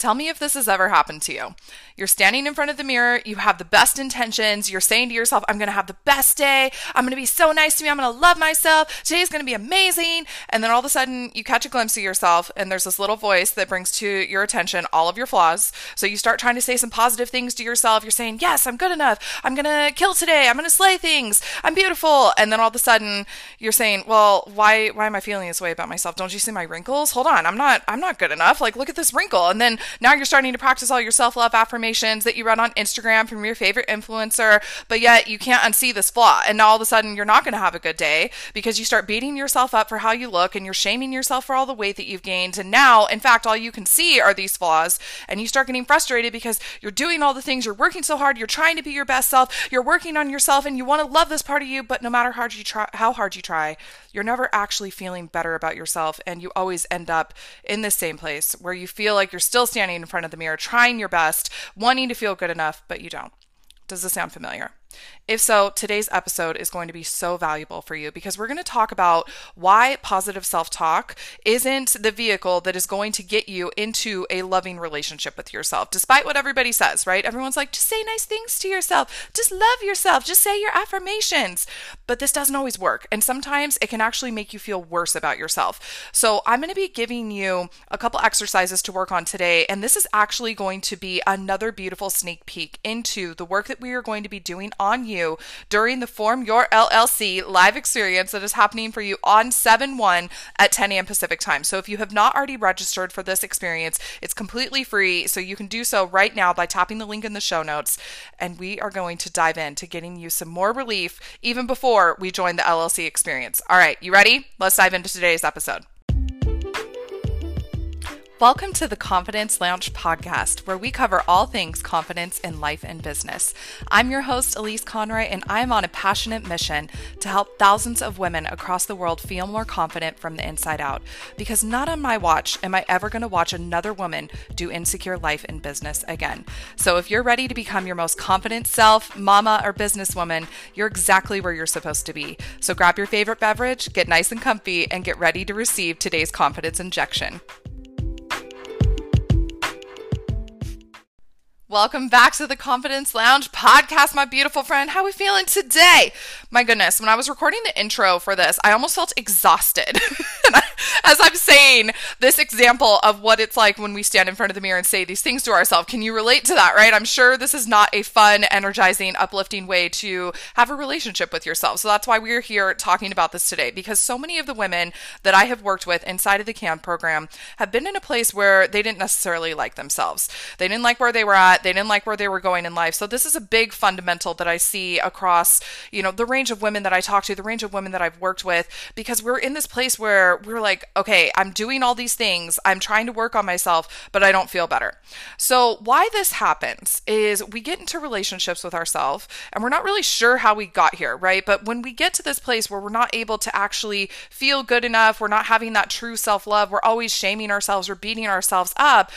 Tell me if this has ever happened to you. You're standing in front of the mirror, you have the best intentions, you're saying to yourself, I'm gonna have the best day, I'm gonna be so nice to me, I'm gonna love myself, today's gonna be amazing. And then all of a sudden, you catch a glimpse of yourself, and there's this little voice that brings to your attention all of your flaws. So you start trying to say some positive things to yourself. You're saying, Yes, I'm good enough, I'm gonna kill today, I'm gonna slay things, I'm beautiful. And then all of a sudden, you're saying, Well, why, why am I feeling this way about myself? Don't you see my wrinkles? Hold on, I'm not, I'm not good enough. Like, look at this wrinkle. And then now you're starting to practice all your self love affirmations that you read on Instagram from your favorite influencer, but yet you can't unsee this flaw. And all of a sudden you're not going to have a good day because you start beating yourself up for how you look and you're shaming yourself for all the weight that you've gained. And now, in fact, all you can see are these flaws. And you start getting frustrated because you're doing all the things, you're working so hard, you're trying to be your best self, you're working on yourself, and you want to love this part of you, but no matter how hard you try, how hard you try, you're never actually feeling better about yourself. And you always end up in the same place where you feel like you're still standing in front of the mirror, trying your best, wanting to feel good enough, but you don't. Does this sound familiar? If so, today's episode is going to be so valuable for you because we're going to talk about why positive self talk isn't the vehicle that is going to get you into a loving relationship with yourself, despite what everybody says, right? Everyone's like, just say nice things to yourself, just love yourself, just say your affirmations. But this doesn't always work. And sometimes it can actually make you feel worse about yourself. So I'm going to be giving you a couple exercises to work on today. And this is actually going to be another beautiful sneak peek into the work that we are going to be doing on you during the Form Your LLC live experience that is happening for you on 7 1 at 10 a.m. Pacific time. So if you have not already registered for this experience, it's completely free. So you can do so right now by tapping the link in the show notes. And we are going to dive into getting you some more relief even before we join the LLC experience. All right, you ready? Let's dive into today's episode. Welcome to the Confidence Lounge podcast, where we cover all things confidence in life and business. I'm your host, Elise Conroy, and I'm on a passionate mission to help thousands of women across the world feel more confident from the inside out. Because not on my watch am I ever going to watch another woman do insecure life and business again. So if you're ready to become your most confident self, mama, or businesswoman, you're exactly where you're supposed to be. So grab your favorite beverage, get nice and comfy, and get ready to receive today's confidence injection. Welcome back to the Confidence Lounge podcast, my beautiful friend. How are we feeling today? My goodness, when I was recording the intro for this, I almost felt exhausted. As I'm saying this example of what it's like when we stand in front of the mirror and say these things to ourselves, can you relate to that, right? I'm sure this is not a fun, energizing, uplifting way to have a relationship with yourself. So that's why we're here talking about this today, because so many of the women that I have worked with inside of the CAN program have been in a place where they didn't necessarily like themselves. They didn't like where they were at they didn't like where they were going in life. So this is a big fundamental that I see across, you know, the range of women that I talk to, the range of women that I've worked with, because we're in this place where we're like, okay, I'm doing all these things, I'm trying to work on myself, but I don't feel better. So why this happens is we get into relationships with ourselves and we're not really sure how we got here, right? But when we get to this place where we're not able to actually feel good enough, we're not having that true self-love, we're always shaming ourselves, we're beating ourselves up,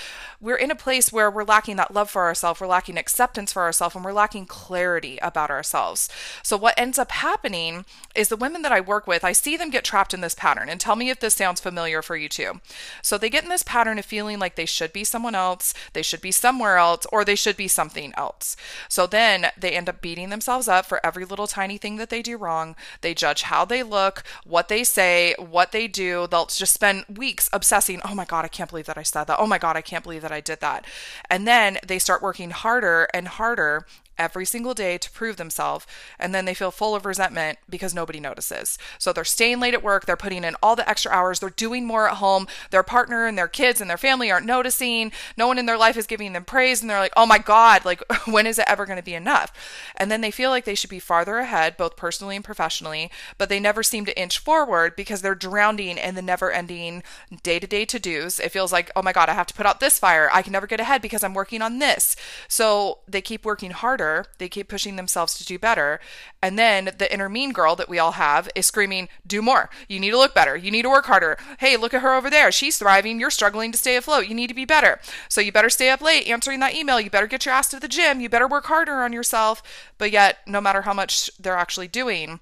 we're in a place where we're lacking that love for ourselves, we're lacking acceptance for ourselves, and we're lacking clarity about ourselves. So, what ends up happening is the women that I work with, I see them get trapped in this pattern. And tell me if this sounds familiar for you too. So, they get in this pattern of feeling like they should be someone else, they should be somewhere else, or they should be something else. So, then they end up beating themselves up for every little tiny thing that they do wrong. They judge how they look, what they say, what they do. They'll just spend weeks obsessing, oh my God, I can't believe that I said that. Oh my God, I can't believe that I did that. And then they start working harder and harder every single day to prove themselves and then they feel full of resentment because nobody notices. So they're staying late at work, they're putting in all the extra hours, they're doing more at home, their partner and their kids and their family aren't noticing, no one in their life is giving them praise and they're like, "Oh my god, like when is it ever going to be enough?" And then they feel like they should be farther ahead both personally and professionally, but they never seem to inch forward because they're drowning in the never-ending day-to-day to-dos. It feels like, "Oh my god, I have to put out this fire. I can never get ahead because I'm working on this." So they keep working harder harder, they keep pushing themselves to do better. And then the inner mean girl that we all have is screaming, Do more. You need to look better. You need to work harder. Hey, look at her over there. She's thriving. You're struggling to stay afloat. You need to be better. So you better stay up late answering that email. You better get your ass to the gym. You better work harder on yourself. But yet, no matter how much they're actually doing,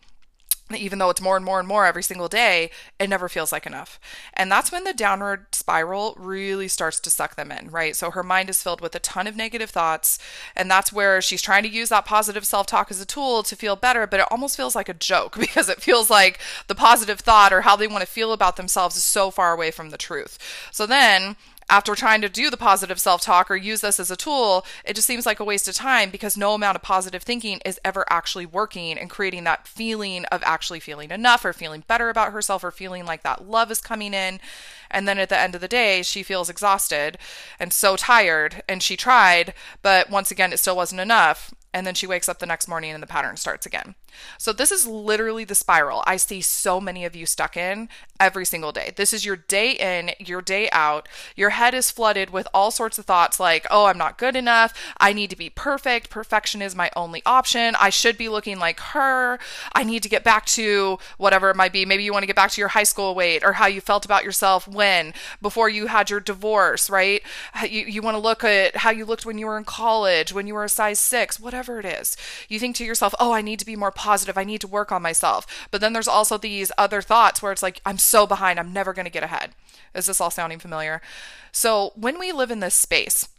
even though it's more and more and more every single day, it never feels like enough. And that's when the downward spiral really starts to suck them in, right? So her mind is filled with a ton of negative thoughts. And that's where she's trying to use that positive self talk as a tool to feel better, but it almost feels like a joke because it feels like the positive thought or how they want to feel about themselves is so far away from the truth. So then after trying to do the positive self talk or use this as a tool, it just seems like a waste of time because no amount of positive thinking is ever actually working and creating that feeling of actually feeling enough or feeling better about herself or feeling like that love is coming in. And then at the end of the day, she feels exhausted and so tired and she tried, but once again, it still wasn't enough. And then she wakes up the next morning and the pattern starts again. So, this is literally the spiral I see so many of you stuck in every single day. This is your day in, your day out. Your head is flooded with all sorts of thoughts like, oh, I'm not good enough. I need to be perfect. Perfection is my only option. I should be looking like her. I need to get back to whatever it might be. Maybe you want to get back to your high school weight or how you felt about yourself when, before you had your divorce, right? You, you want to look at how you looked when you were in college, when you were a size six, whatever it is. You think to yourself, oh, I need to be more positive. I need to work on myself. But then there's also these other thoughts where it's like, I'm so behind. I'm never going to get ahead. Is this all sounding familiar? So when we live in this space,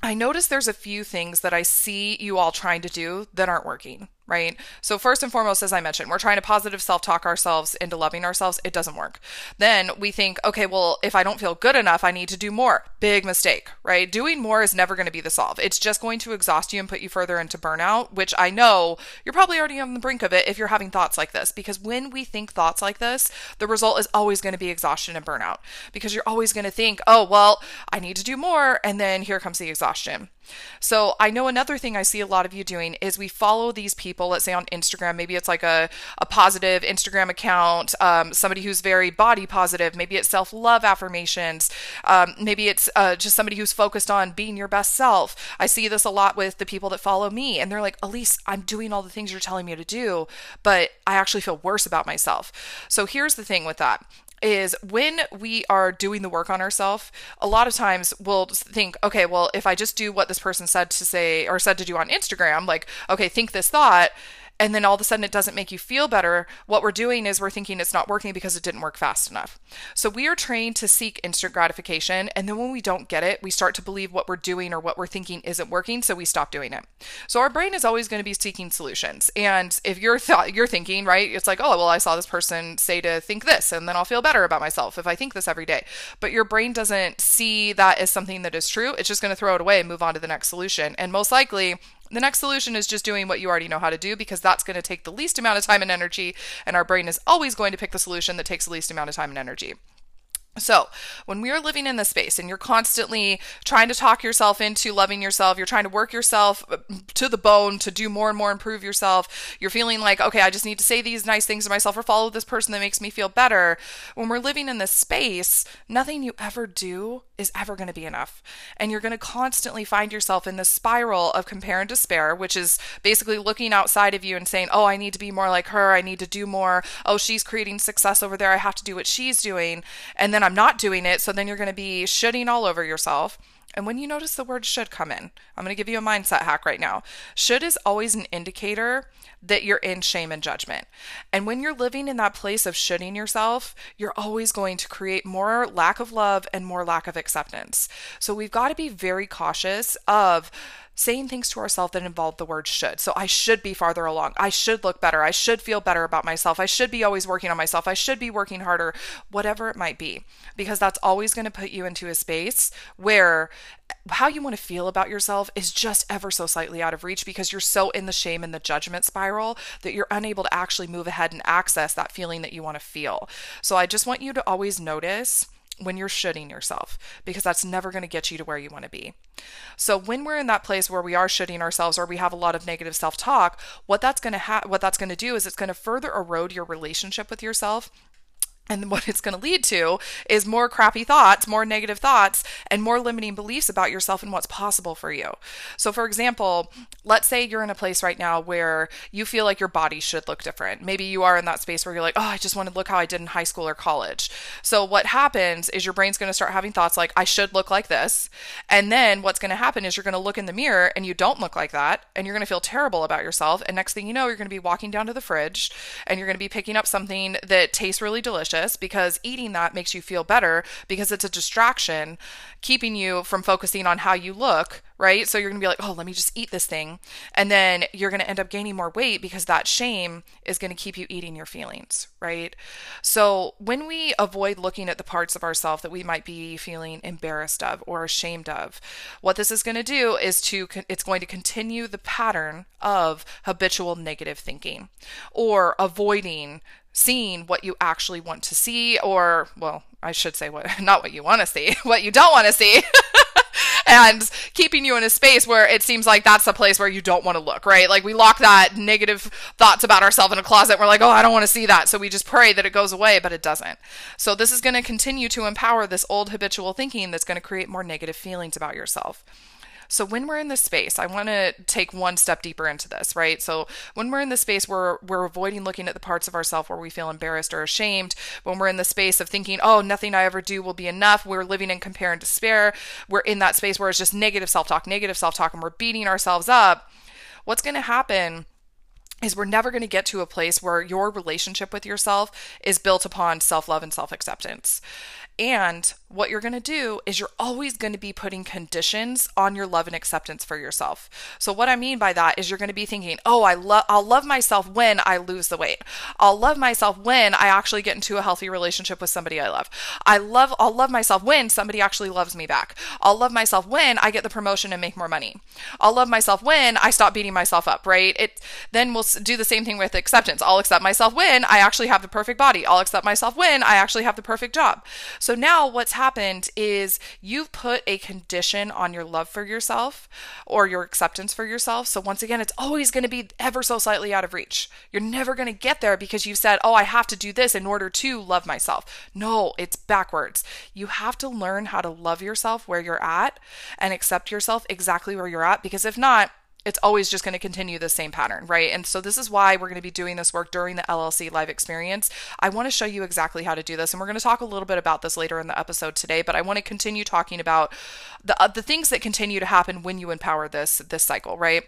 I notice there's a few things that I see you all trying to do that aren't working right? So, first and foremost, as I mentioned, we're trying to positive self talk ourselves into loving ourselves. It doesn't work. Then we think, okay, well, if I don't feel good enough, I need to do more. Big mistake, right? Doing more is never going to be the solve. It's just going to exhaust you and put you further into burnout, which I know you're probably already on the brink of it if you're having thoughts like this. Because when we think thoughts like this, the result is always going to be exhaustion and burnout because you're always going to think, oh, well, I need to do more. And then here comes the exhaustion. So I know another thing I see a lot of you doing is we follow these people, let's say on Instagram, maybe it's like a, a positive Instagram account, um, somebody who's very body positive, maybe it's self love affirmations, um, maybe it's uh, just somebody who's focused on being your best self. I see this a lot with the people that follow me, and they're like, Elise, I'm doing all the things you're telling me to do, but I actually feel worse about myself. So here's the thing with that is when we are doing the work on ourselves, a lot of times we'll think, okay, well, if I just do what this person said to say or said to do on Instagram, like, okay, think this thought, and then all of a sudden it doesn't make you feel better, what we're doing is we're thinking it's not working because it didn't work fast enough. So we are trained to seek instant gratification. And then when we don't get it, we start to believe what we're doing or what we're thinking isn't working. So we stop doing it. So our brain is always going to be seeking solutions. And if you're, th- you're thinking, right, it's like, oh, well, I saw this person say to think this, and then I'll feel better about myself if I think this every day. But your brain doesn't see that as something that is true. It's just going to throw it away and move on to the next solution. And most likely, the next solution is just doing what you already know how to do because that's going to take the least amount of time and energy, and our brain is always going to pick the solution that takes the least amount of time and energy. So, when we are living in this space and you're constantly trying to talk yourself into loving yourself, you're trying to work yourself uh, to the bone to do more and more improve yourself, you're feeling like, okay, I just need to say these nice things to myself or follow this person that makes me feel better. When we're living in this space, nothing you ever do is ever going to be enough. And you're going to constantly find yourself in this spiral of compare and despair, which is basically looking outside of you and saying, oh, I need to be more like her. I need to do more. Oh, she's creating success over there. I have to do what she's doing. And then I'm not doing it. So then you're going to be shitting all over yourself. And when you notice the word should come in, I'm going to give you a mindset hack right now. Should is always an indicator that you're in shame and judgment. And when you're living in that place of shoulding yourself, you're always going to create more lack of love and more lack of acceptance. So we've got to be very cautious of saying things to ourselves that involve the word should. So I should be farther along. I should look better. I should feel better about myself. I should be always working on myself. I should be working harder, whatever it might be, because that's always going to put you into a space where how you want to feel about yourself is just ever so slightly out of reach because you're so in the shame and the judgment spiral that you're unable to actually move ahead and access that feeling that you want to feel. So I just want you to always notice when you're shooting yourself because that's never going to get you to where you want to be. So when we're in that place where we are shooting ourselves or we have a lot of negative self-talk, what that's going to ha- what that's going to do is it's going to further erode your relationship with yourself And what it's going to lead to is more crappy thoughts, more negative thoughts, and more limiting beliefs about yourself and what's possible for you. So, for example, let's say you're in a place right now where you feel like your body should look different. Maybe you are in that space where you're like, oh, I just want to look how I did in high school or college. So, what happens is your brain's going to start having thoughts like, I should look like this. And then what's going to happen is you're going to look in the mirror and you don't look like that. And you're going to feel terrible about yourself. And next thing you know, you're going to be walking down to the fridge and you're going to be picking up something that tastes really delicious because eating that makes you feel better because it's a distraction keeping you from focusing on how you look, right? So you're going to be like, oh, let me just eat this thing. And then you're going to end up gaining more weight because that shame is going to keep you eating your feelings, right? So when we avoid looking at the parts of ourselves that we might be feeling embarrassed of or ashamed of, what this is going to do is to, it's going to continue the pattern of habitual negative thinking or avoiding seeing what you actually want to see or well i should say what not what you want to see what you don't want to see. And keeping you in a space where it seems like that's a place where you don't want to look right? Like we lock that negative thoughts about ourselves in a closet we're like oh i don't want to see that. So we just pray that it goes away but it doesn't. So this is going to continue to empower this old habitual thinking that's going to create more negative feelings about yourself so when we're in this space, I want to take one step deeper into this, right? So when we're in the space where we're avoiding looking at the parts of ourselves where we feel embarrassed or ashamed, when we're in the space of thinking, oh, nothing I ever do will be enough, we're living in compare and despair, we're in that space where it's just negative self-talk, negative self-talk, and we're beating ourselves up, what's going to happen is we're never going to get to a place where your relationship with yourself is built upon self love and self acceptance. And what you're going to do is you're always going to be putting conditions on your love and acceptance for yourself. So what I mean by that is you're going to be thinking, "Oh, I love I'll love myself when I lose the weight. I'll love myself when I actually get into a healthy relationship with somebody I love. I love I'll love myself when somebody actually loves me back. I'll love myself when I get the promotion and make more money. I'll love myself when I stop beating myself up, right? It then we'll do the same thing with acceptance. I'll accept myself when I actually have the perfect body. I'll accept myself when I actually have the perfect job. So now what's happened is you've put a condition on your love for yourself or your acceptance for yourself. So once again, it's always going to be ever so slightly out of reach. You're never going to get there because you've said, "Oh, I have to do this in order to love myself." No, it's backwards. You have to learn how to love yourself where you're at and accept yourself exactly where you're at because if not, it's always just going to continue the same pattern, right? And so this is why we're going to be doing this work during the LLC live experience. I want to show you exactly how to do this, and we're going to talk a little bit about this later in the episode today. But I want to continue talking about the uh, the things that continue to happen when you empower this this cycle, right?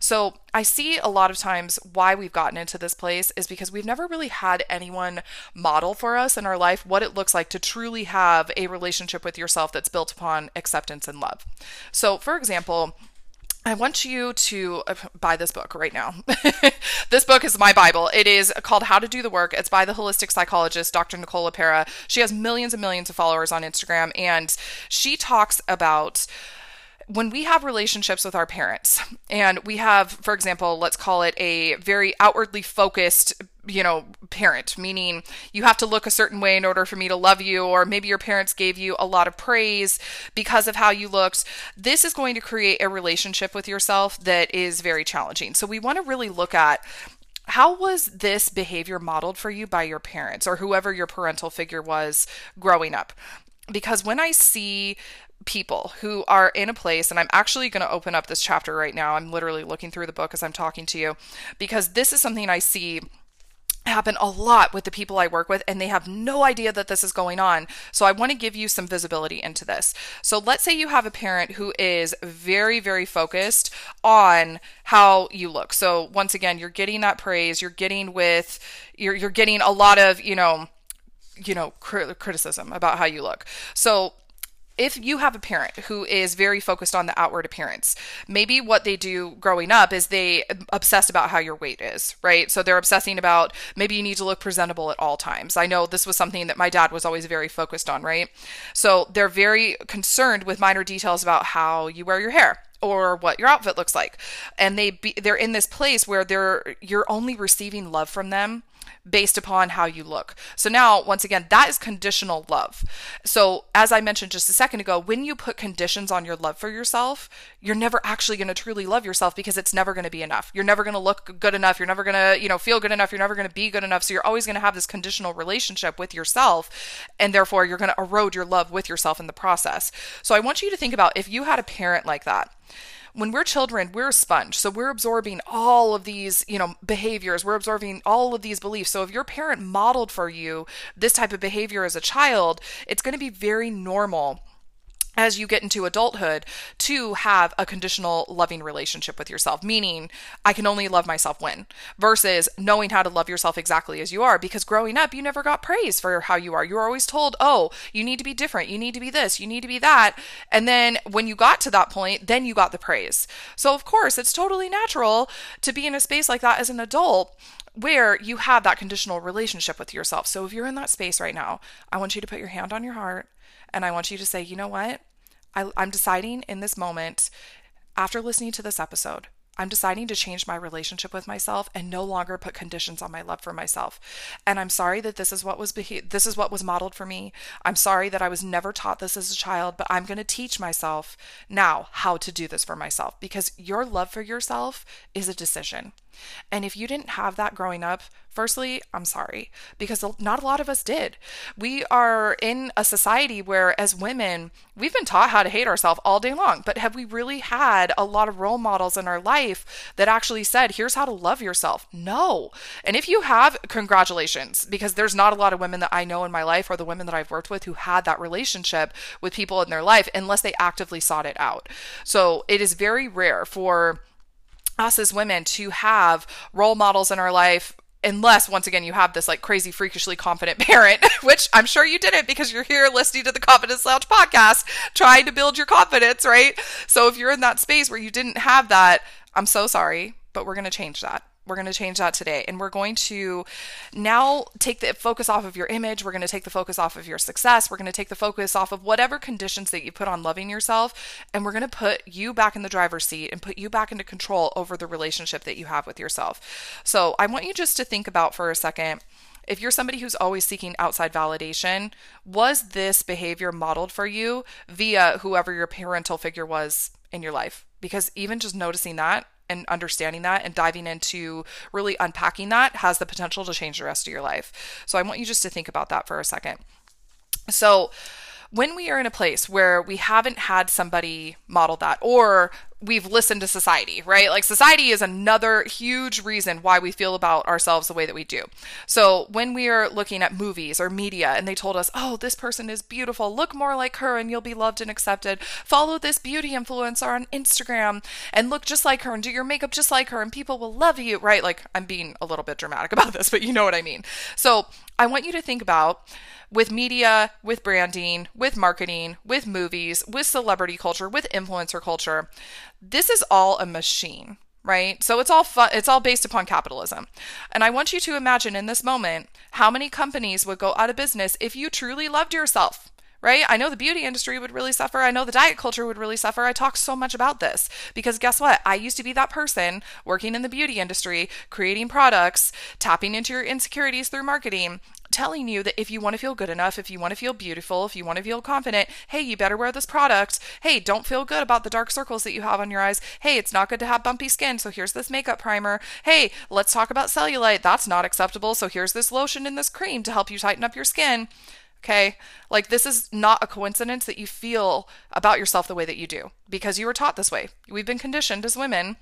So I see a lot of times why we've gotten into this place is because we've never really had anyone model for us in our life what it looks like to truly have a relationship with yourself that's built upon acceptance and love. So, for example I want you to uh, buy this book right now. this book is my Bible. It is called How to Do the Work. It's by the holistic psychologist, Dr. Nicole LePera. She has millions and millions of followers on Instagram, and she talks about when we have relationships with our parents and we have for example let's call it a very outwardly focused you know parent meaning you have to look a certain way in order for me to love you or maybe your parents gave you a lot of praise because of how you looked this is going to create a relationship with yourself that is very challenging so we want to really look at how was this behavior modeled for you by your parents or whoever your parental figure was growing up because when I see people who are in a place, and I'm actually going to open up this chapter right now. I'm literally looking through the book as I'm talking to you because this is something I see happen a lot with the people I work with and they have no idea that this is going on. So I want to give you some visibility into this. So let's say you have a parent who is very very focused on how you look. So once again, you're getting that praise, you're getting with you're you're getting a lot of, you know, you know criticism about how you look. So if you have a parent who is very focused on the outward appearance, maybe what they do growing up is they obsess about how your weight is, right? So they're obsessing about maybe you need to look presentable at all times. I know this was something that my dad was always very focused on, right? So they're very concerned with minor details about how you wear your hair or what your outfit looks like and they be, they're in this place where they're you're only receiving love from them based upon how you look. So now, once again, that is conditional love. So, as I mentioned just a second ago, when you put conditions on your love for yourself, you're never actually going to truly love yourself because it's never going to be enough. You're never going to look good enough. You're never going to, you know, feel good enough. You're never going to be good enough. So, you're always going to have this conditional relationship with yourself. And therefore, you're going to erode your love with yourself in the process. So, I want you to think about if you had a parent like that when we're children, we're a sponge. So we're absorbing all of these, you know, behaviors. We're absorbing all of these beliefs. So if your parent modeled for you this type of behavior as a child, it's going to be very normal as you get into adulthood to have a conditional loving relationship with yourself meaning i can only love myself when versus knowing how to love yourself exactly as you are because growing up you never got praise for how you are. You were always told oh you need to be different. You need to be this. You need to be that. And then when you got to that point then you got the praise. So of course it's totally natural to be in a space like that as an adult where you have that conditional relationship with yourself. So if you're in that space right now, I want you to put your hand on your heart and I want you to say, you know what? I, I'm deciding in this moment, after listening to this episode, I'm deciding to change my relationship with myself and no longer put conditions on my love for myself. And I'm sorry that this is what was beha- this is what was modeled for me. I'm sorry that I was never taught this as a child, but I'm going to teach myself now how to do this for myself because your love for yourself is a decision. And if you didn't have that growing up, firstly, I'm sorry, because not a lot of us did. We are in a society where, as women, we've been taught how to hate ourselves all day long. But have we really had a lot of role models in our life that actually said, here's how to love yourself? No. And if you have, congratulations, because there's not a lot of women that I know in my life or the women that I've worked with who had that relationship with people in their life unless they actively sought it out. So it is very rare for us as women to have role models in our life unless once again you have this like crazy freakishly confident parent which i'm sure you didn't because you're here listening to the confidence lounge podcast trying to build your confidence right? So if you're in that space where you didn't have that i'm so sorry but we're going to change that we're going to change that today. And we're going to now take the focus off of your image. We're going to take the focus off of your success. We're going to take the focus off of whatever conditions that you put on loving yourself. And we're going to put you back in the driver's seat and put you back into control over the relationship that you have with yourself. So I want you just to think about for a second if you're somebody who's always seeking outside validation, was this behavior modeled for you via whoever your parental figure was in your life? Because even just noticing that and understanding that and diving into really unpacking that has the potential to change the rest of your life. So I want you just to think about that for a second. So, when we are in a place where we haven't had somebody model that or we've listened to society, right? Like society is another huge reason why we feel about ourselves the way that we do. So when we are looking at movies or media and they told us, oh, this person is beautiful, look more like her and you'll be loved and accepted. Follow this beauty influencer on Instagram and look just like her and do your makeup just like her and people will love you, right? Like I'm being a little bit dramatic about this, but you know what I mean. So I want you to think about with media, with branding, with marketing, with movies, with celebrity culture, with influencer culture. This is all a machine, right? So it's all fun, it's all based upon capitalism. And I want you to imagine in this moment how many companies would go out of business if you truly loved yourself right? I know the beauty industry would really suffer. I know the diet culture would really suffer. I talk so much about this because guess what? I used to be that person working in the beauty industry, creating products, tapping into your insecurities through marketing. Telling you that if you want to feel good enough, if you want to feel beautiful, if you want to feel confident, hey, you better wear this product. Hey, don't feel good about the dark circles that you have on your eyes. Hey, it's not good to have bumpy skin, so here's this makeup primer. Hey, let's talk about cellulite. That's not acceptable, so here's this lotion and this cream to help you tighten up your skin. Okay. Like, this is not a coincidence that you feel about yourself the way that you do because you were taught this way. We've been conditioned as women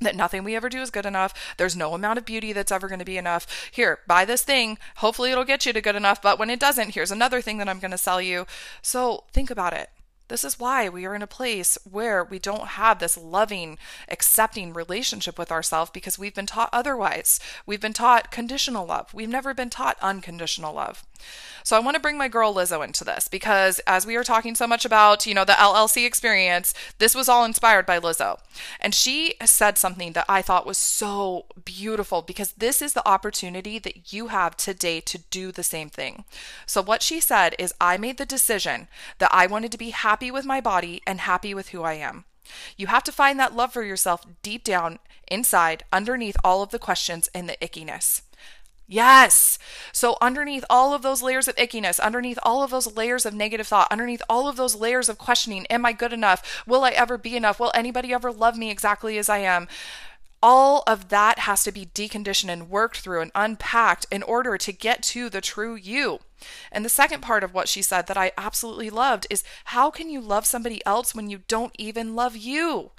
that nothing we ever do is good enough. There's no amount of beauty that's ever going to be enough. Here, buy this thing. Hopefully, it'll get you to good enough. But when it doesn't, here's another thing that I'm going to sell you. So, think about it. This is why we are in a place where we don't have this loving, accepting relationship with ourselves because we've been taught otherwise. We've been taught conditional love. We've never been taught unconditional love. So I want to bring my girl Lizzo into this because as we are talking so much about, you know, the LLC experience, this was all inspired by Lizzo. And she said something that I thought was so beautiful because this is the opportunity that you have today to do the same thing. So what she said is I made the decision that I wanted to be happy with my body and happy with who I am. You have to find that love for yourself deep down inside, underneath all of the questions and the ickiness. Yes. So, underneath all of those layers of ickiness, underneath all of those layers of negative thought, underneath all of those layers of questioning, am I good enough? Will I ever be enough? Will anybody ever love me exactly as I am? All of that has to be deconditioned and worked through and unpacked in order to get to the true you. And the second part of what she said that I absolutely loved is how can you love somebody else when you don't even love you?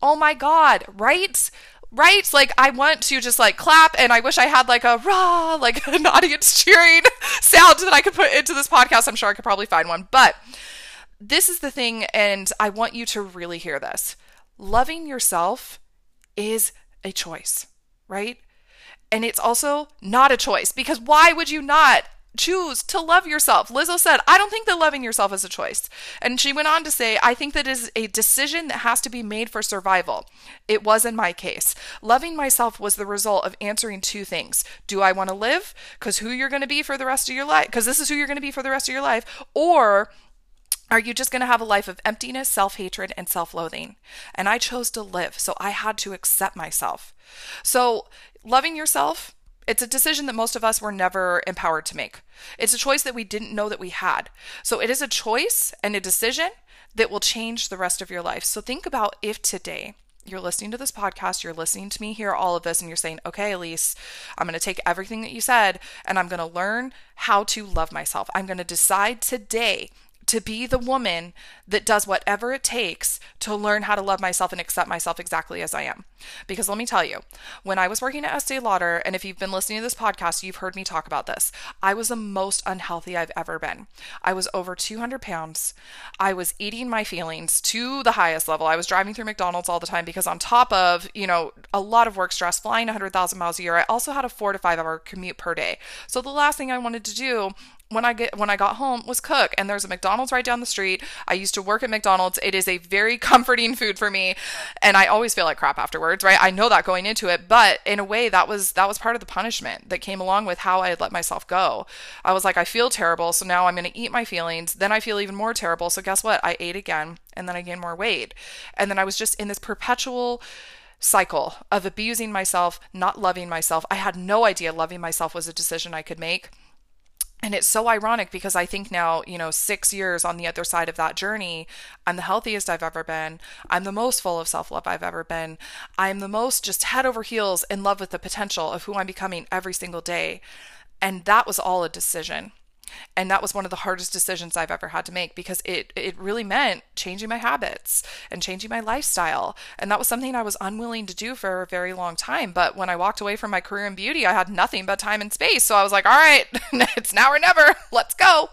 Oh my God, right? right? Like I want to just like clap and I wish I had like a rah, like an audience cheering sound that I could put into this podcast. I'm sure I could probably find one. But this is the thing, and I want you to really hear this. Loving yourself is a choice, right? And it's also not a choice because why would you not choose to love yourself. Lizzo said, I don't think that loving yourself is a choice. And she went on to say, I think that is a decision that has to be made for survival. It was in my case. Loving myself was the result of answering two things. Do I want to live? Because who you're going to be for the rest of your life, because this is who you're going to be for the rest of your life. Or are you just going to have a life of emptiness, self hatred, and self loathing? And I chose to live, so I had to accept myself. So, loving yourself it's a decision that most of us were never empowered to make. It's a choice that we didn't know that we had. So it is a choice and a decision that will change the rest of your life. So think about if today you're listening to this podcast, you're listening to me hear all of this, and you're saying, okay, Elise, I'm going to take everything that you said and I'm going to learn how to love myself. I'm going to decide today to be the woman that does whatever it takes to learn how to love myself and accept myself exactly as I am. Because let me tell you, when I was working at Estee Lauder, and if you've been listening to this podcast, you've heard me talk about this, I was the most unhealthy I've ever been. I was over 200 pounds. I was eating my feelings to the highest level. I was driving through McDonald's all the time because, on top of, you know, a lot of work stress, flying 100,000 miles a year, I also had a four to five hour commute per day. So the last thing I wanted to do when I get when I got home was cook and there's a McDonald's right down the street. I used to work at McDonald's. It is a very comforting food for me and I always feel like crap afterwards, right? I know that going into it, but in a way that was that was part of the punishment that came along with how I had let myself go. I was like I feel terrible, so now I'm going to eat my feelings. Then I feel even more terrible. So guess what? I ate again and then I gained more weight. And then I was just in this perpetual cycle of abusing myself, not loving myself. I had no idea loving myself was a decision I could make and it's so ironic because I think now, you know, six years on the other side of that journey, I'm the healthiest I've ever been. I'm the most full of self love I've ever been. I'm the most just head over heels in love with the potential of who I'm becoming every single day. And that was all a decision. And that was one of the hardest decisions I've ever had to make because it it really meant changing my habits and changing my lifestyle. And that was something I was unwilling to do for a very long time. But when I walked away from my career in beauty, I had nothing but time and space. So I was like, all right, it's now or never. Let's go.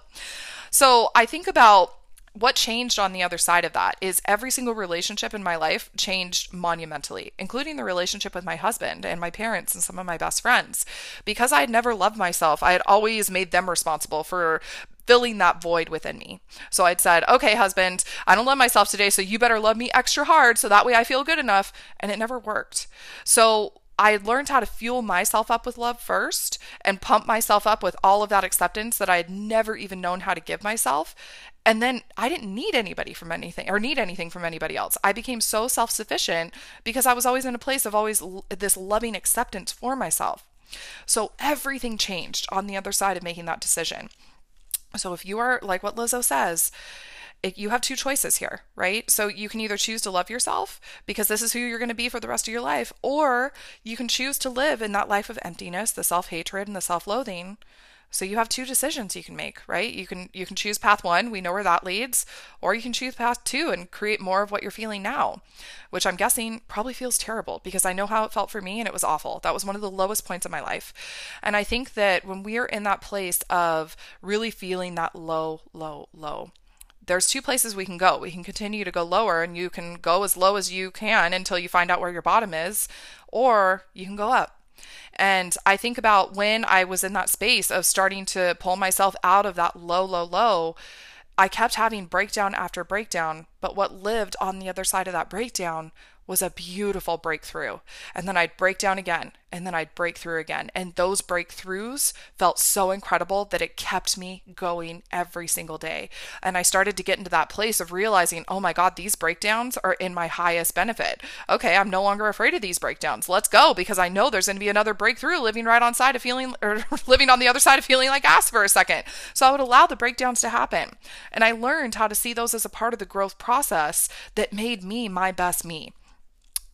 So I think about what changed on the other side of that is every single relationship in my life changed monumentally, including the relationship with my husband and my parents and some of my best friends. Because I had never loved myself, I had always made them responsible for filling that void within me. So I'd said, okay, husband, I don't love myself today, so you better love me extra hard so that way I feel good enough. And it never worked. So I had learned how to fuel myself up with love first and pump myself up with all of that acceptance that I had never even known how to give myself. And then I didn't need anybody from anything or need anything from anybody else. I became so self sufficient because I was always in a place of always l- this loving acceptance for myself. So everything changed on the other side of making that decision. So if you are like what Lizzo says, it, you have two choices here, right? So you can either choose to love yourself because this is who you're going to be for the rest of your life, or you can choose to live in that life of emptiness, the self hatred, and the self loathing. So you have two decisions you can make, right? You can you can choose path 1, we know where that leads, or you can choose path 2 and create more of what you're feeling now, which I'm guessing probably feels terrible because I know how it felt for me and it was awful. That was one of the lowest points of my life. And I think that when we are in that place of really feeling that low, low, low, there's two places we can go. We can continue to go lower and you can go as low as you can until you find out where your bottom is, or you can go up. And I think about when I was in that space of starting to pull myself out of that low, low, low, I kept having breakdown after breakdown But what lived on the other side of that breakdown was a beautiful breakthrough. And then I'd break down again, and then I'd break through again. And those breakthroughs felt so incredible that it kept me going every single day. And I started to get into that place of realizing, oh my God, these breakdowns are in my highest benefit. Okay, I'm no longer afraid of these breakdowns. Let's go because I know there's going to be another breakthrough living right on side of feeling or living on the other side of feeling like ass for a second. So I would allow the breakdowns to happen. And I learned how to see those as a part of the growth process that made me my best me.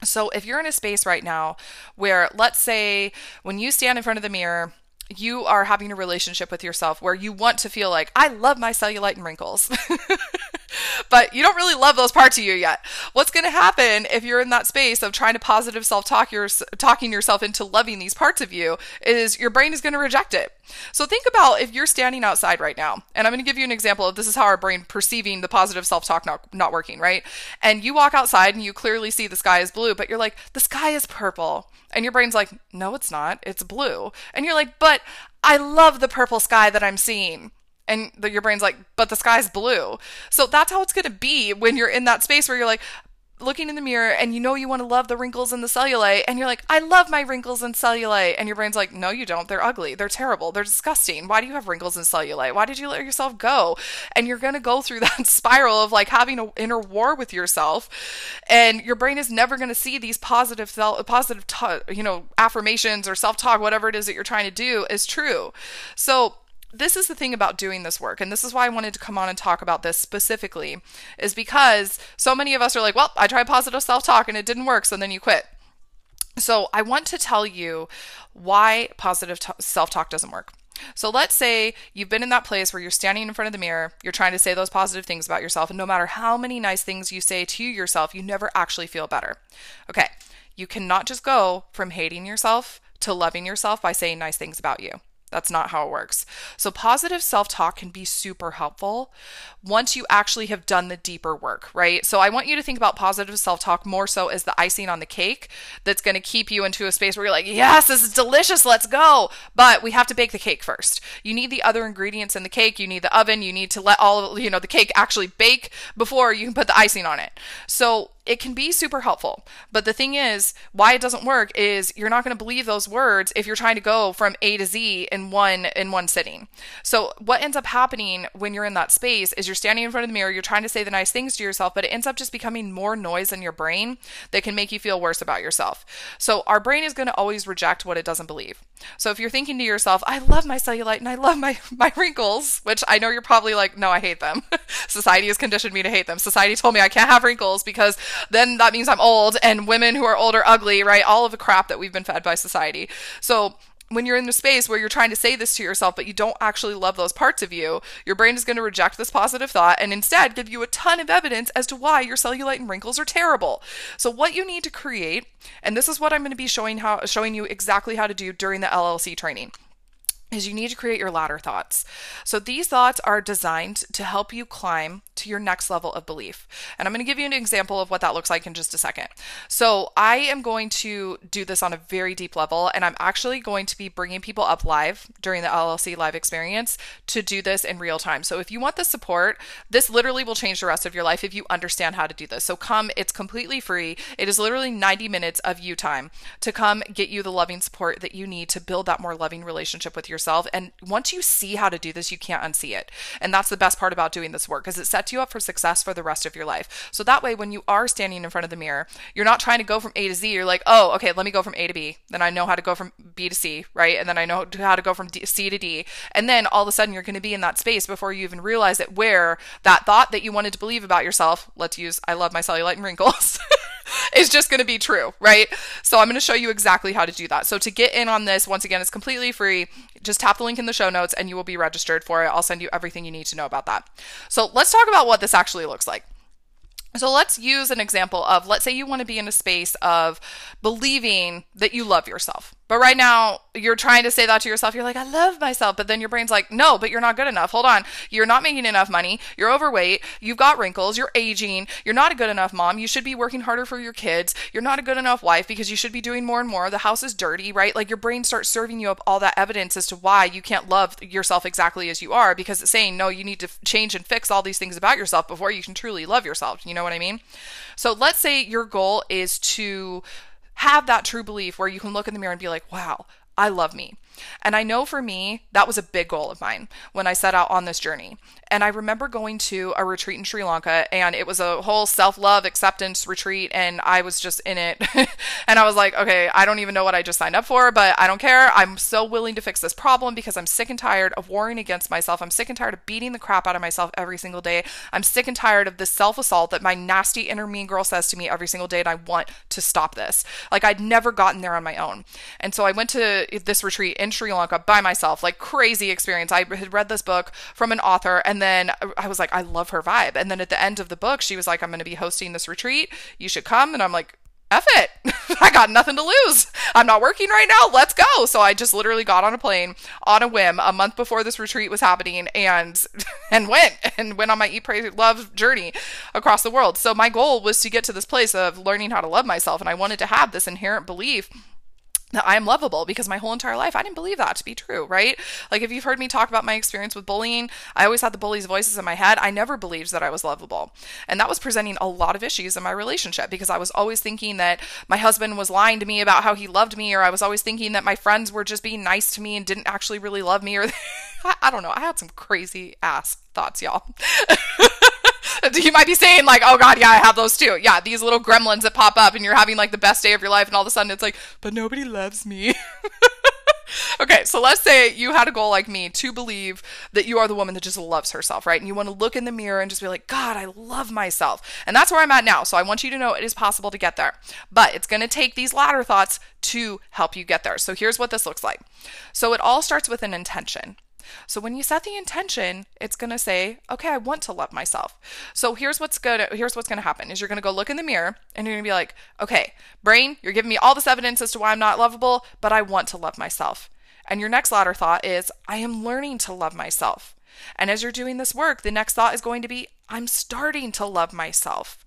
So, if you're in a space right now where, let's say, when you stand in front of the mirror, you are having a relationship with yourself where you want to feel like, I love my cellulite and wrinkles. but you don't really love those parts of you yet. What's going to happen if you're in that space of trying to positive self-talk your talking yourself into loving these parts of you is your brain is going to reject it. So think about if you're standing outside right now, and I'm going to give you an example of this is how our brain perceiving the positive self-talk not, not working, right? And you walk outside and you clearly see the sky is blue, but you're like, the sky is purple. And your brain's like, no, it's not. It's blue. And you're like, but I love the purple sky that I'm seeing and the, your brain's like, but the sky's blue. So that's how it's going to be when you're in that space where you're like looking in the mirror and you know you want to love the wrinkles and the cellulite and you're like, I love my wrinkles and cellulite. And your brain's like, no, you don't. They're ugly. They're terrible. They're disgusting. Why do you have wrinkles and cellulite? Why did you let yourself go? And you're going to go through that spiral of like having an inner war with yourself. And your brain is never going to see these positive, positive, you know, affirmations or self talk, whatever it is that you're trying to do is true. So, this is the thing about doing this work and this is why i wanted to come on and talk about this specifically is because so many of us are like well i tried positive self-talk and it didn't work so then you quit so i want to tell you why positive t- self-talk doesn't work so let's say you've been in that place where you're standing in front of the mirror, you're trying to say those positive things about yourself, and no matter how many nice things you say to yourself, you never actually feel better. Okay, you cannot just go from hating yourself to loving yourself by saying nice things about you. That's not how it works. So, positive self talk can be super helpful once you actually have done the deeper work, right? So, I want you to think about positive self talk more so as the icing on the cake that's going to keep you into a space where you're like, yes, this is delicious, let's go. But we have to bake the cake first. You need the other ingredients in the cake. You need the oven. You need to let all, you know, the cake actually bake before you can put the icing on it. So, it can be super helpful. But the thing is, why it doesn't work is you're not going to believe those words if you're trying to go from A to Z in one in one sitting. So what ends up happening when you're in that space is you're standing in front of the mirror, you're trying to say the nice things to yourself, but it ends up just becoming more noise in your brain that can make you feel worse about yourself. So our brain is going to always reject what it doesn't believe. So if you're thinking to yourself, I love my cellulite and I love my my wrinkles, which I know you're probably like, no, I hate them. Society has conditioned me to hate them. Society told me I can't have wrinkles because then that means I'm old and women who are old are ugly, right? All of the crap that we've been fed by society. So when you're in the space where you're trying to say this to yourself, but you don't actually love those parts of you, your brain is going to reject this positive thought and instead give you a ton of evidence as to why your cellulite and wrinkles are terrible. So what you need to create, and this is what I'm going to be showing how showing you exactly how to do during the LLC training is you need to create your ladder thoughts. So these thoughts are designed to help you climb to your next level of belief. And I'm going to give you an example of what that looks like in just a second. So I am going to do this on a very deep level and I'm actually going to be bringing people up live during the LLC live experience to do this in real time. So if you want the support, this literally will change the rest of your life if you understand how to do this. So come, it's completely free. It is literally 90 minutes of you time to come get you the loving support that you need to build that more loving relationship with yourself yourself. And once you see how to do this, you can't unsee it. And that's the best part about doing this work, because it sets you up for success for the rest of your life. So that way, when you are standing in front of the mirror, you're not trying to go from A to Z. You're like, oh, okay, let me go from A to B. Then I know how to go from B to C, right? And then I know how to go from D- C to D. And then all of a sudden, you're going to be in that space before you even realize it, where that thought that you wanted to believe about yourself, let's use, I love my cellulite and wrinkles. is just going to be true, right? So I'm going to show you exactly how to do that. So to get in on this, once again, it's completely free. Just tap the link in the show notes and you will be registered for it. I'll send you everything you need to know about that. So let's talk about what this actually looks like. So let's use an example of let's say you want to be in a space of believing that you love yourself But right now, you're trying to say that to yourself. You're like, I love myself. But then your brain's like, no, but you're not good enough. Hold on. You're not making enough money. You're overweight. You've got wrinkles. You're aging. You're not a good enough mom. You should be working harder for your kids. You're not a good enough wife because you should be doing more and more. The house is dirty, right? Like your brain starts serving you up all that evidence as to why you can't love yourself exactly as you are because it's saying, no, you need to change and fix all these things about yourself before you can truly love yourself. You know what I mean? So let's say your goal is to have that true belief where you can look in the mirror and be like, wow, I love me. And I know for me, that was a big goal of mine when I set out on this journey. And I remember going to a retreat in Sri Lanka, and it was a whole self love acceptance retreat. And I was just in it. and I was like, okay, I don't even know what I just signed up for, but I don't care. I'm so willing to fix this problem because I'm sick and tired of warring against myself. I'm sick and tired of beating the crap out of myself every single day. I'm sick and tired of this self assault that my nasty inner mean girl says to me every single day. And I want to stop this. Like, I'd never gotten there on my own. And so I went to this retreat in Sri Lanka by myself, like crazy experience. I had read this book from an author and then I was like, I love her vibe. And then at the end of the book, she was like, I'm going to be hosting this retreat. You should come. And I'm like, F it. I got nothing to lose. I'm not working right now. Let's go. So I just literally got on a plane on a whim a month before this retreat was happening and and went and went on my eat pray love journey across the world. So my goal was to get to this place of learning how to love myself and I wanted to have this inherent belief that I am lovable because my whole entire life I didn't believe that to be true, right? Like if you've heard me talk about my experience with bullying, I always had the bully's voices in my head. I never believed that I was lovable. And that was presenting a lot of issues in my relationship because I was always thinking that my husband was lying to me about how he loved me or I was always thinking that my friends were just being nice to me and didn't actually really love me or I don't know. I had some crazy ass thoughts, y'all. you might be saying like, "Oh God, yeah, I have those too." Yeah, these little gremlins that pop up, and you're having like the best day of your life, and all of a sudden it's like, "But nobody loves me." okay, so let's say you had a goal like me to believe that you are the woman that just loves herself, right? And you want to look in the mirror and just be like, God, I love myself. And that's where I'm at now. So I want you to know it is possible to get there. But it's going to take these ladder thoughts to help you get there. So here's what this looks like. So it all starts with an intention. So when you set the intention, it's going to say, "Okay, I want to love myself." So here's what's good here's what's going to happen is you're going to go look in the mirror and you're going to be like, "Okay, brain, you're giving me all this evidence as to why I'm not lovable, but I want to love myself." And your next ladder thought is, "I am learning to love myself." And as you're doing this work, the next thought is going to be, I'm starting to love myself.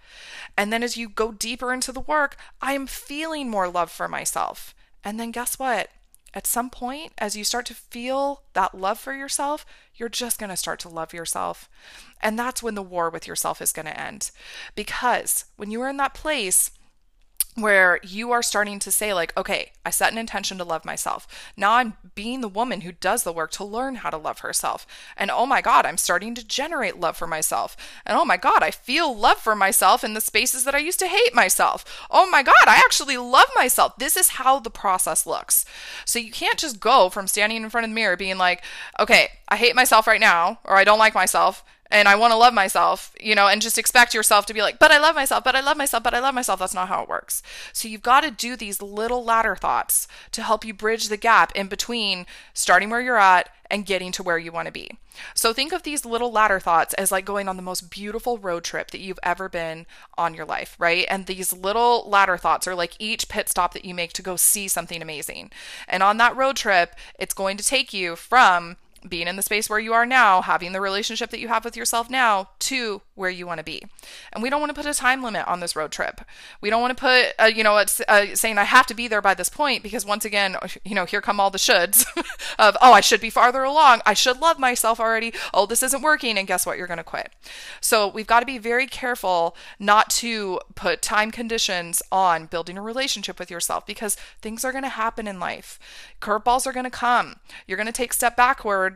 And then as you go deeper into the work, I am feeling more love for myself. And then guess what? At some point, as you start to feel that love for yourself, you're just going to start to love yourself. And that's when the war with yourself is going to end. Because when you are in that place, where you are starting to say like okay i set an intention to love myself. Now i'm being the woman who does the work to learn how to love herself. And oh my god i'm starting to generate love for myself. And oh my god i feel love for myself in the spaces that i used to hate myself. Oh my god i actually love myself. This is how the process looks. So you can't just go from standing in front of the mirror being like okay i hate myself right now or i don't like myself and I want to love myself, you know, and just expect yourself to be like, but I love myself, but I love myself, but I love myself. That's not how it works. So you've got to do these little ladder thoughts to help you bridge the gap in between starting where you're at and getting to where you want to be. So think of these little ladder thoughts as like going on the most beautiful road trip that you've ever been on your life, right? And these little ladder thoughts are like each pit stop that you make to go see something amazing. And on that road trip, it's going to take you from being in the space where you are now, having the relationship that you have with yourself now, to where you want to be. And we don't want to put a time limit on this road trip. We don't want to put, a, you know, it's uh, saying I have to be there by this point because once again, you know, here come all the shoulds of, oh, I should be farther along. I should love myself already. Oh, this isn't working. And guess what? You're going to quit. So we've got to be very careful not to put time conditions on building a relationship with yourself because things are going to happen in life. Curveballs are going to come. You're going to take step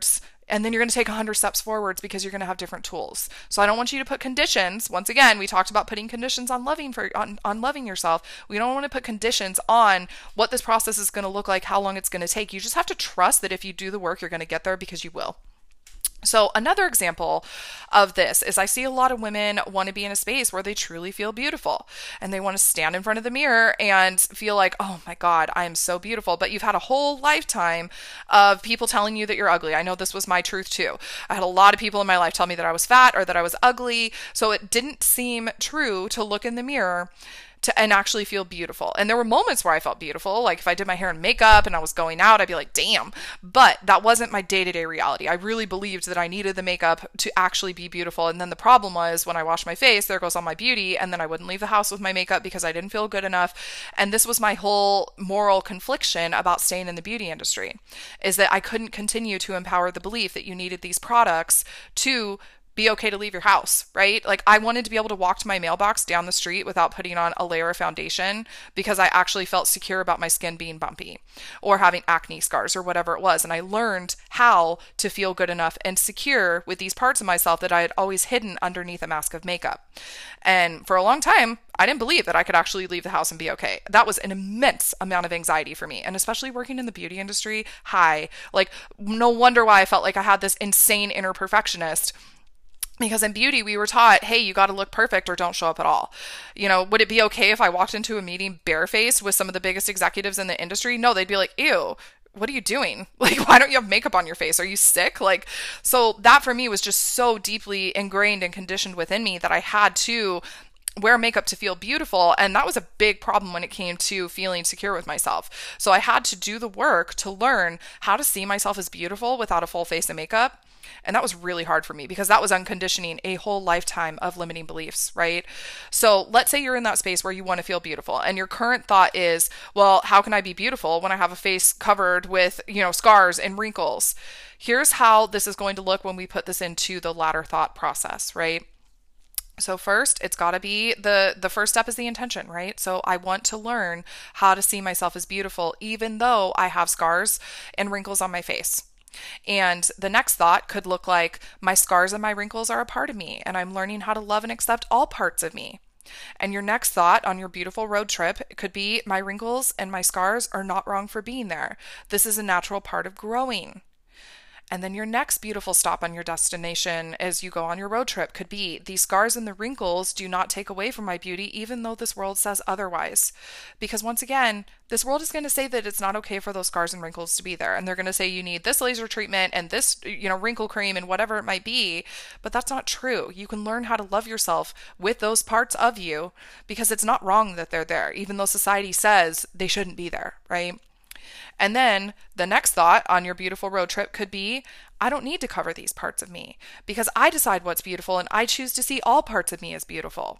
backwards and then you're going to take 100 steps forwards because you're going to have different tools. So I don't want you to put conditions. Once again, we talked about putting conditions on loving for on, on loving yourself. We don't want to put conditions on what this process is going to look like, how long it's going to take. You just have to trust that if you do the work, you're going to get there because you will. So, another example of this is I see a lot of women want to be in a space where they truly feel beautiful and they want to stand in front of the mirror and feel like, oh my God, I am so beautiful. But you've had a whole lifetime of people telling you that you're ugly. I know this was my truth too. I had a lot of people in my life tell me that I was fat or that I was ugly. So, it didn't seem true to look in the mirror to and actually feel beautiful. And there were moments where I felt beautiful, like if I did my hair and makeup and I was going out, I'd be like, "Damn." But that wasn't my day-to-day reality. I really believed that I needed the makeup to actually be beautiful. And then the problem was when I washed my face, there goes all my beauty, and then I wouldn't leave the house with my makeup because I didn't feel good enough. And this was my whole moral confliction about staying in the beauty industry is that I couldn't continue to empower the belief that you needed these products to be okay to leave your house, right? Like I wanted to be able to walk to my mailbox down the street without putting on a layer of foundation because I actually felt secure about my skin being bumpy or having acne scars or whatever it was. And I learned how to feel good enough and secure with these parts of myself that I had always hidden underneath a mask of makeup. And for a long time, I didn't believe that I could actually leave the house and be okay. That was an immense amount of anxiety for me. And especially working in the beauty industry, high. Like, no wonder why I felt like I had this insane inner perfectionist because in beauty we were taught hey you got to look perfect or don't show up at all you know would it be okay if i walked into a meeting barefaced with some of the biggest executives in the industry no they'd be like ew what are you doing? Like, why don't you have makeup on your face? Are you sick? Like, so that for me was just so deeply ingrained and conditioned within me that I had to wear makeup to feel beautiful. And that was a big problem when it came to feeling secure with myself. So I had to do the work to learn how to see myself as beautiful without a full face of makeup and that was really hard for me because that was unconditioning a whole lifetime of limiting beliefs, right? So let's say you're in that space where you want to feel beautiful and your current thought is, well, how can I be beautiful when I have a face covered with, you know, scars and wrinkles? Here's how this is going to look when we put this into the ladder thought process, right? So first, it's got to be the the first step is the intention, right? So I want to learn how to see myself as beautiful even though I have scars and wrinkles on my face. And the next thought could look like my scars and my wrinkles are a part of me, and I'm learning how to love and accept all parts of me. And your next thought on your beautiful road trip could be my wrinkles and my scars are not wrong for being there. This is a natural part of growing. And then your next beautiful stop on your destination as you go on your road trip could be these scars and the wrinkles do not take away from my beauty, even though this world says otherwise. Because once again, this world is going to say that it's not okay for those scars and wrinkles to be there. And they're going to say you need this laser treatment and this, you know, wrinkle cream and whatever it might be. But that's not true. You can learn how to love yourself with those parts of you because it's not wrong that they're there, even though society says they shouldn't be there, right? And then the next thought on your beautiful road trip could be I don't need to cover these parts of me because I decide what's beautiful and I choose to see all parts of me as beautiful.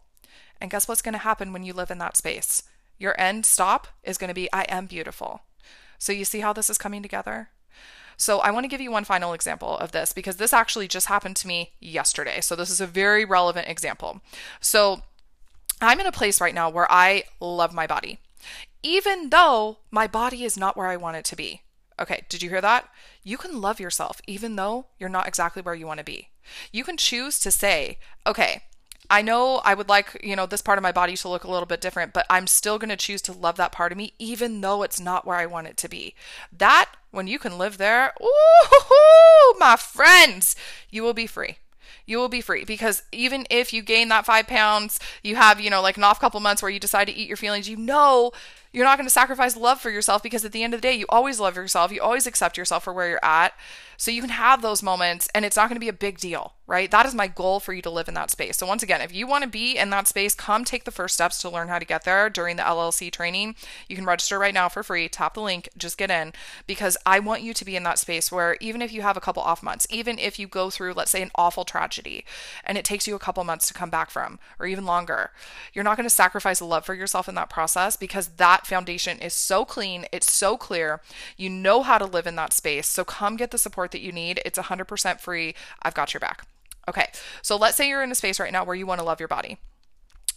And guess what's going to happen when you live in that space? Your end stop is going to be I am beautiful. So you see how this is coming together? So I want to give you one final example of this because this actually just happened to me yesterday. So this is a very relevant example. So I'm in a place right now where I love my body even though my body is not where I want it to be. Okay, did you hear that? You can love yourself even though you're not exactly where you want to be. You can choose to say, okay, I know I would like, you know, this part of my body to look a little bit different, but I'm still going to choose to love that part of me even though it's not where I want it to be. That when you can live there, ooh, my friends, you will be free you will be free because even if you gain that five pounds, you have, you know, like an off couple months where you decide to eat your feelings, you know you're not going to sacrifice love for yourself because at the end of the day, you always love yourself. You always accept yourself for where you're at. So you can have those moments and it's not going to be a big deal, right? That is my goal for you to live in that space. So once again, if you want to be in that space, come take the first steps to learn how to get there during the LLC training. You can register right now for free. Tap the link, just get in because I want you to be in that space where even if you have a couple off months, even if you go through, let's say, an awful tragedy and it takes you a couple months to come back from or even longer, you're not going to sacrifice love for yourself in that process because that foundation is so clean, it's so clear. You know how to live in that space. So come get the support that you need. It's 100% free. I've got your back. Okay, so let's say you're in a space right now where you want to love your body.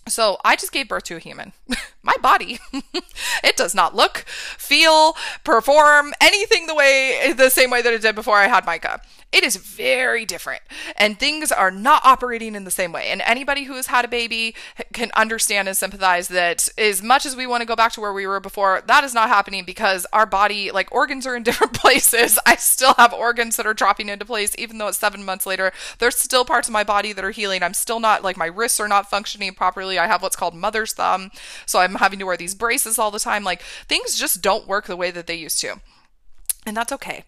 So I just gave birth to a human. My body, it does not look, feel, perform anything the way the same way that it did before I had Micah. It is very different, and things are not operating in the same way. And anybody who has had a baby can understand and sympathize that as much as we want to go back to where we were before, that is not happening because our body, like organs, are in different places. I still have organs that are dropping into place, even though it's seven months later. There's still parts of my body that are healing. I'm still not like my wrists are not functioning properly. I have what's called mother's thumb, so I'm having to wear these braces all the time. Like things just don't work the way that they used to. And that's okay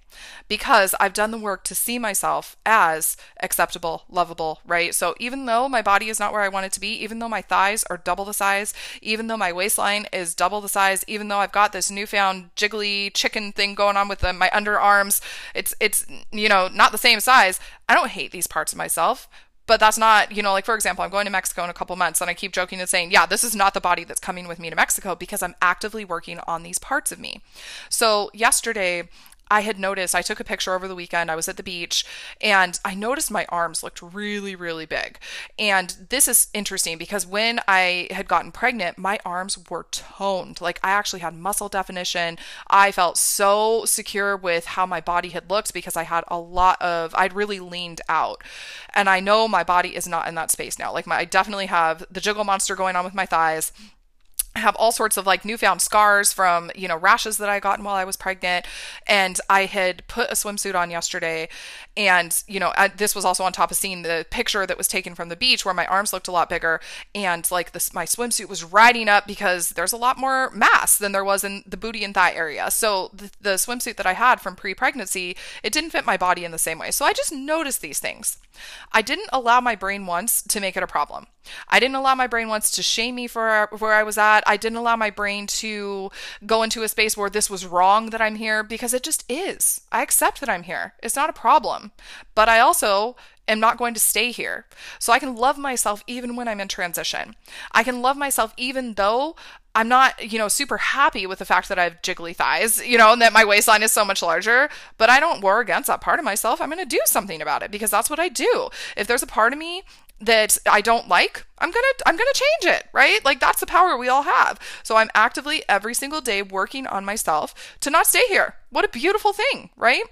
because I've done the work to see myself as acceptable, lovable, right? So even though my body is not where I want it to be, even though my thighs are double the size, even though my waistline is double the size, even though I've got this newfound jiggly chicken thing going on with the, my underarms, it's it's you know, not the same size. I don't hate these parts of myself but that's not you know like for example i'm going to mexico in a couple months and i keep joking and saying yeah this is not the body that's coming with me to mexico because i'm actively working on these parts of me. So yesterday I had noticed, I took a picture over the weekend. I was at the beach and I noticed my arms looked really, really big. And this is interesting because when I had gotten pregnant, my arms were toned. Like I actually had muscle definition. I felt so secure with how my body had looked because I had a lot of, I'd really leaned out. And I know my body is not in that space now. Like my, I definitely have the jiggle monster going on with my thighs have all sorts of like newfound scars from you know rashes that I gotten while I was pregnant. And I had put a swimsuit on yesterday. And you know I, this was also on top of seeing the picture that was taken from the beach where my arms looked a lot bigger. And like this my swimsuit was riding up because there's a lot more mass than there was in the booty and thigh area. So the, the swimsuit that I had from pre-pregnancy it didn't fit my body in the same way. So I just noticed these things. I didn't allow my brain once to make it a problem I didn't allow my brain once to shame me for where I was at. I didn't allow my brain to go into a space where this was wrong that I'm here because it just is. I accept that I'm here. It's not a problem. But I also am not going to stay here. So I can love myself even when I'm in transition. I can love myself even though I'm not, you know, super happy with the fact that I have jiggly thighs, you know, and that my waistline is so much larger, but I don't war against that part of myself. I'm going to do something about it because that's what I do. If there's a part of me that I don't like, I'm going to I'm going to change it, right? Like that's the power we all have. So I'm actively every single day working on myself to not stay here. What a beautiful thing, right?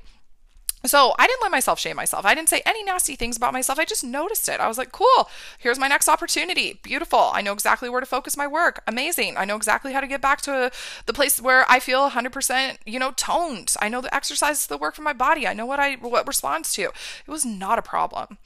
So I didn't let myself shame myself. I didn't say any nasty things about myself. I just noticed it. I was like, cool, here's my next opportunity. Beautiful. I know exactly where to focus my work. Amazing. I know exactly how to get back to the place where I feel 100%, you know, toned. I know the exercises that work for my body. I know what I what responds to. It was not a problem.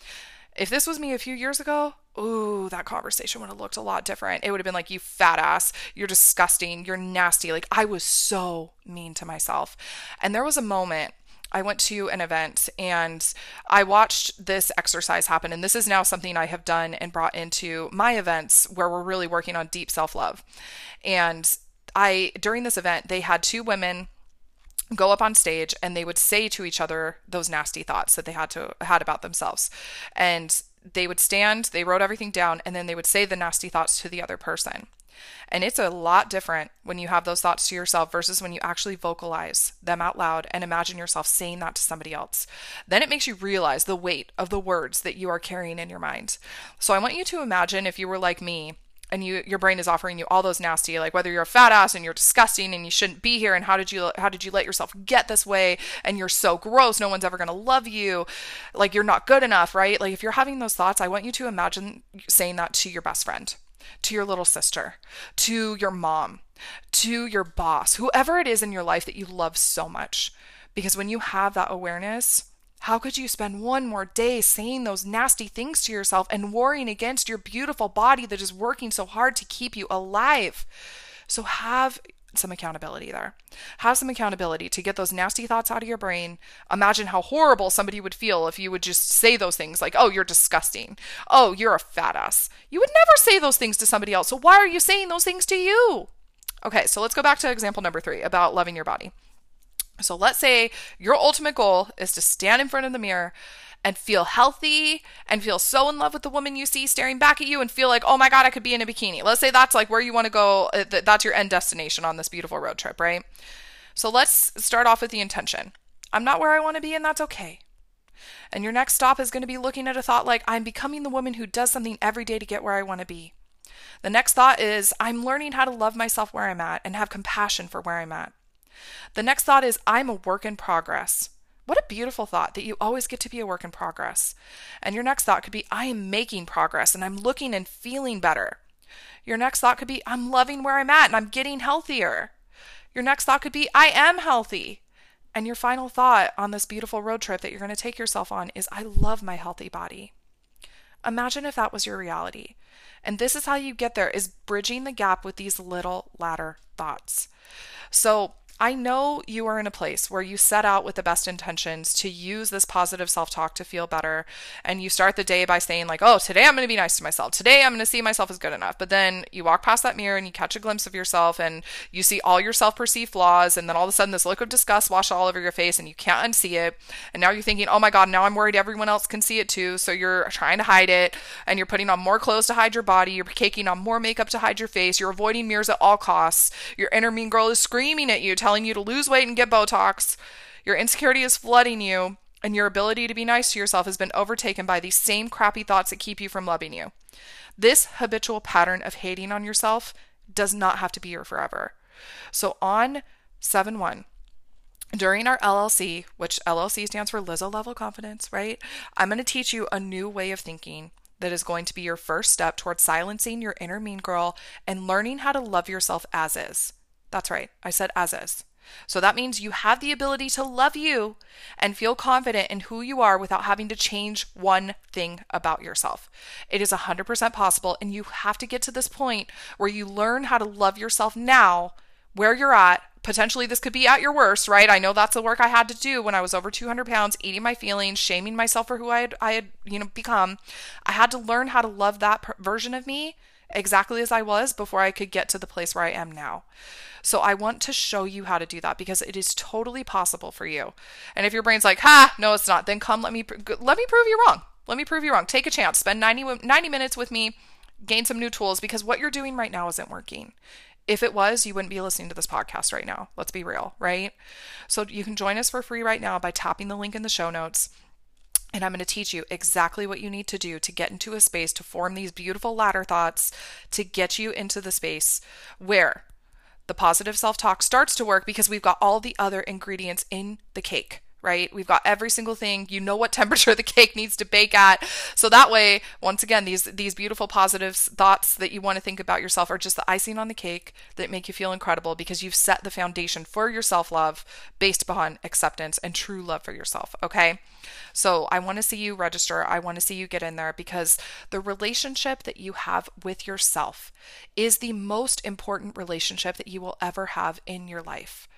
If this was me a few years ago, ooh, that conversation would have looked a lot different. It would have been like, you fat ass, you're disgusting, you're nasty. Like, I was so mean to myself. And there was a moment I went to an event and I watched this exercise happen. And this is now something I have done and brought into my events where we're really working on deep self love. And I, during this event, they had two women go up on stage and they would say to each other those nasty thoughts that they had to had about themselves and they would stand they wrote everything down and then they would say the nasty thoughts to the other person and it's a lot different when you have those thoughts to yourself versus when you actually vocalize them out loud and imagine yourself saying that to somebody else. Then it makes you realize the weight of the words that you are carrying in your mind. So I want you to imagine if you were like me and you your brain is offering you all those nasty like whether you're a fat ass and you're disgusting and you shouldn't be here and how did you how did you let yourself get this way and you're so gross no one's ever going to love you like you're not good enough right? Like if you're having those thoughts i want you to imagine saying that to your best friend to your little sister to your mom to your boss whoever it is in your life that you love so much. Because when you have that awareness how could you spend one more day saying those nasty things to yourself and warring against your beautiful body that is working so hard to keep you alive? So have some accountability there. Have some accountability to get those nasty thoughts out of your brain. Imagine how horrible somebody would feel if you would just say those things like, oh, you're disgusting. Oh, you're a fat ass. You would never say those things to somebody else. So why are you saying those things to you? Okay, so let's go back to example number three about loving your body. So let's say your ultimate goal is to stand in front of the mirror and feel healthy and feel so in love with the woman you see staring back at you and feel like, oh my God, I could be in a bikini. Let's say that's like where you want to go. Uh, that's your end destination on this beautiful road trip, right? So let's start off with the intention. I'm not where I want to be, and that's okay. And your next stop is going to be looking at a thought like, I'm becoming the woman who does something every day to get where I want to be. The next thought is, I'm learning how to love myself where I'm at and have compassion for where I'm at. The next thought is, I'm a work in progress. What a beautiful thought that you always get to be a work in progress. And your next thought could be, I am making progress and I'm looking and feeling better. Your next thought could be, I'm loving where I'm at and I'm getting healthier. Your next thought could be, I am healthy. And your final thought on this beautiful road trip that you're going to take yourself on is, I love my healthy body. Imagine if that was your reality. And this is how you get there is bridging the gap with these little ladder thoughts. So I know you are in a place where you set out with the best intentions to use this positive self talk to feel better. And you start the day by saying, like, oh, today I'm going to be nice to myself. Today I'm going to see myself as good enough. But then you walk past that mirror and you catch a glimpse of yourself and you see all your self perceived flaws. And then all of a sudden, this look of disgust washes all over your face and you can't unsee it. And now you're thinking, oh my God, now I'm worried everyone else can see it too. So you're trying to hide it and you're putting on more clothes to hide your body. You're caking on more makeup to hide your face. You're avoiding mirrors at all costs. Your inner mean girl is screaming at you, you to lose weight and get Botox. Your insecurity is flooding you, and your ability to be nice to yourself has been overtaken by these same crappy thoughts that keep you from loving you. This habitual pattern of hating on yourself does not have to be here forever. So on 7 1, during our LLC, which LLC stands for Lizzo Level Confidence, right? I'm going to teach you a new way of thinking that is going to be your first step towards silencing your inner mean girl and learning how to love yourself as is. That's right, I said as is. So that means you have the ability to love you and feel confident in who you are without having to change one thing about yourself. It is 100% possible, and you have to get to this point where you learn how to love yourself now, where you're at. Potentially, this could be at your worst, right? I know that's the work I had to do when I was over 200 pounds, eating my feelings, shaming myself for who I had, I had, you know, become. I had to learn how to love that per- version of me exactly as I was before I could get to the place where I am now. So I want to show you how to do that because it is totally possible for you. And if your brain's like, "Ha, no it's not." Then come let me let me prove you wrong. Let me prove you wrong. Take a chance. Spend 90 90 minutes with me. Gain some new tools because what you're doing right now isn't working. If it was, you wouldn't be listening to this podcast right now. Let's be real, right? So you can join us for free right now by tapping the link in the show notes. And I'm going to teach you exactly what you need to do to get into a space to form these beautiful ladder thoughts to get you into the space where the positive self talk starts to work because we've got all the other ingredients in the cake right? We've got every single thing. You know what temperature the cake needs to bake at. So that way, once again, these these beautiful positive thoughts that you want to think about yourself are just the icing on the cake that make you feel incredible because you've set the foundation for your self-love based upon acceptance and true love for yourself, okay? So I want to see you register. I want to see you get in there because the relationship that you have with yourself is the most important relationship that you will ever have in your life.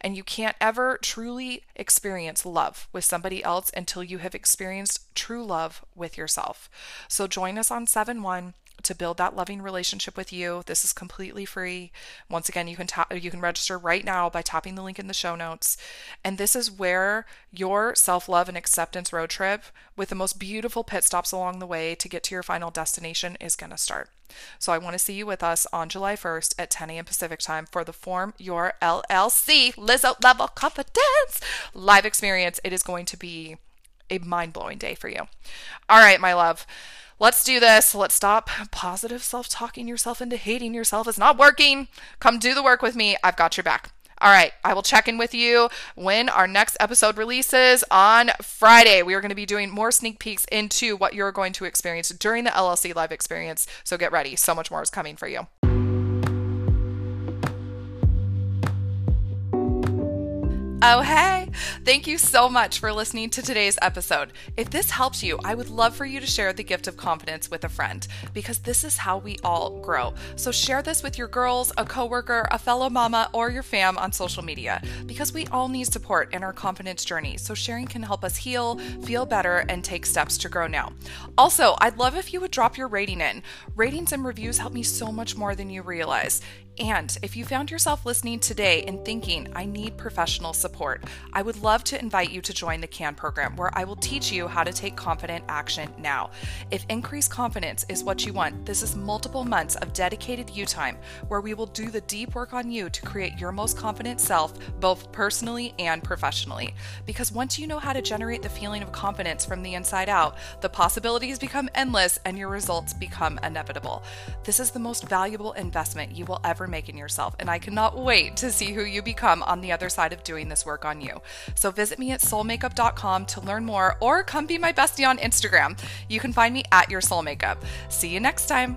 And you can't ever truly experience love with somebody else until you have experienced true love with yourself. So join us on 7 1 to build that loving relationship with you. This is completely free. Once again, you can tap you can register right now by tapping the link in the show notes. And this is where your self-love and acceptance road trip with the most beautiful pit stops along the way to get to your final destination is going to start. So I want to see you with us on July 1st at 10 a.m. Pacific time for the Form Your LLC Lizzo Level Confidence live experience. It is going to be a mind blowing day for you. All right, my love. Let's do this. Let's stop positive self talking yourself into hating yourself. It's not working. Come do the work with me. I've got your back. All right, I will check in with you when our next episode releases on Friday. We are going to be doing more sneak peeks into what you're going to experience during the LLC live experience. So get ready. So much more is coming for you. Oh, hey! Thank you so much for listening to today's episode. If this helps you, I would love for you to share the gift of confidence with a friend because this is how we all grow. So share this with your girls, a coworker, a fellow mama, or your fam on social media because we all need support in our confidence journey. So sharing can help us heal, feel better, and take steps to grow now. Also, I'd love if you would drop your rating in. Ratings and reviews help me so much more than you realize. And if you found yourself listening today and thinking, I need professional support, I would love to invite you to join the CAN program where I will teach you how to take confident action now. If increased confidence is what you want, this is multiple months of dedicated you time where we will do the deep work on you to create your most confident self, both personally and professionally. Because once you know how to generate the feeling of confidence from the inside out, the possibilities become endless and your results become inevitable. This is the most valuable investment you will ever make in yourself, and I cannot wait to see who you become on the other side of doing this work on you. So visit me at soulmakeup.com to learn more, or come be my bestie on Instagram. You can find me at your soul makeup. See you next time.